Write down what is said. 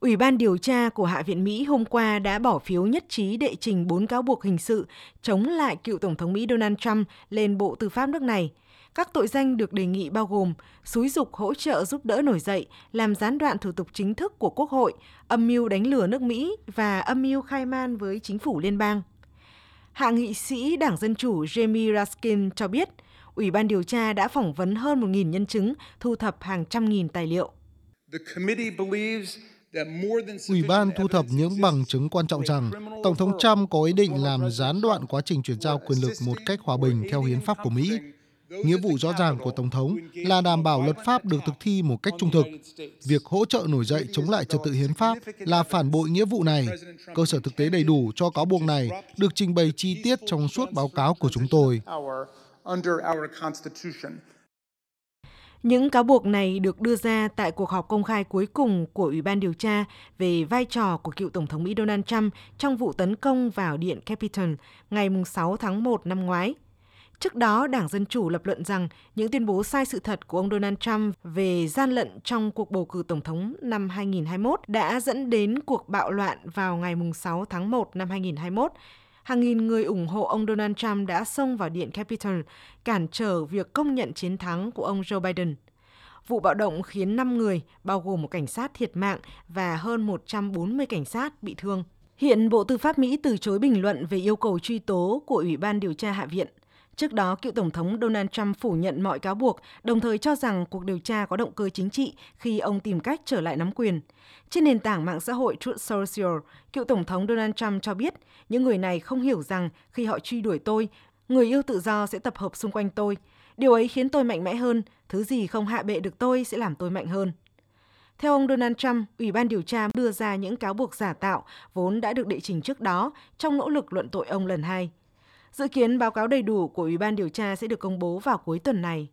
Ủy ban điều tra của Hạ viện Mỹ hôm qua đã bỏ phiếu nhất trí đệ trình 4 cáo buộc hình sự chống lại cựu Tổng thống Mỹ Donald Trump lên Bộ Tư pháp nước này. Các tội danh được đề nghị bao gồm xúi dục hỗ trợ giúp đỡ nổi dậy, làm gián đoạn thủ tục chính thức của Quốc hội, âm mưu đánh lừa nước Mỹ và âm mưu khai man với chính phủ liên bang. Hạ nghị sĩ Đảng Dân Chủ Jamie Raskin cho biết, Ủy ban điều tra đã phỏng vấn hơn 1.000 nhân chứng, thu thập hàng trăm nghìn tài liệu. Ủy ban thu thập những bằng chứng quan trọng rằng, Tổng thống Trump có ý định làm gián đoạn quá trình chuyển giao quyền lực một cách hòa bình theo hiến pháp của Mỹ. Nghĩa vụ rõ ràng của Tổng thống là đảm bảo luật pháp được thực thi một cách trung thực. Việc hỗ trợ nổi dậy chống lại trật tự hiến pháp là phản bội nghĩa vụ này. Cơ sở thực tế đầy đủ cho cáo buộc này được trình bày chi tiết trong suốt báo cáo của chúng tôi. Những cáo buộc này được đưa ra tại cuộc họp công khai cuối cùng của Ủy ban điều tra về vai trò của cựu Tổng thống Mỹ Donald Trump trong vụ tấn công vào Điện Capitol ngày 6 tháng 1 năm ngoái. Trước đó, Đảng Dân Chủ lập luận rằng những tuyên bố sai sự thật của ông Donald Trump về gian lận trong cuộc bầu cử Tổng thống năm 2021 đã dẫn đến cuộc bạo loạn vào ngày 6 tháng 1 năm 2021 hàng nghìn người ủng hộ ông Donald Trump đã xông vào điện Capitol, cản trở việc công nhận chiến thắng của ông Joe Biden. Vụ bạo động khiến 5 người, bao gồm một cảnh sát thiệt mạng và hơn 140 cảnh sát bị thương. Hiện Bộ Tư pháp Mỹ từ chối bình luận về yêu cầu truy tố của Ủy ban điều tra Hạ viện. Trước đó, cựu Tổng thống Donald Trump phủ nhận mọi cáo buộc, đồng thời cho rằng cuộc điều tra có động cơ chính trị khi ông tìm cách trở lại nắm quyền. Trên nền tảng mạng xã hội Truth Social, cựu Tổng thống Donald Trump cho biết những người này không hiểu rằng khi họ truy đuổi tôi, người yêu tự do sẽ tập hợp xung quanh tôi. Điều ấy khiến tôi mạnh mẽ hơn, thứ gì không hạ bệ được tôi sẽ làm tôi mạnh hơn. Theo ông Donald Trump, Ủy ban điều tra đưa ra những cáo buộc giả tạo vốn đã được đệ trình trước đó trong nỗ lực luận tội ông lần hai. Dự kiến báo cáo đầy đủ của Ủy ban điều tra sẽ được công bố vào cuối tuần này.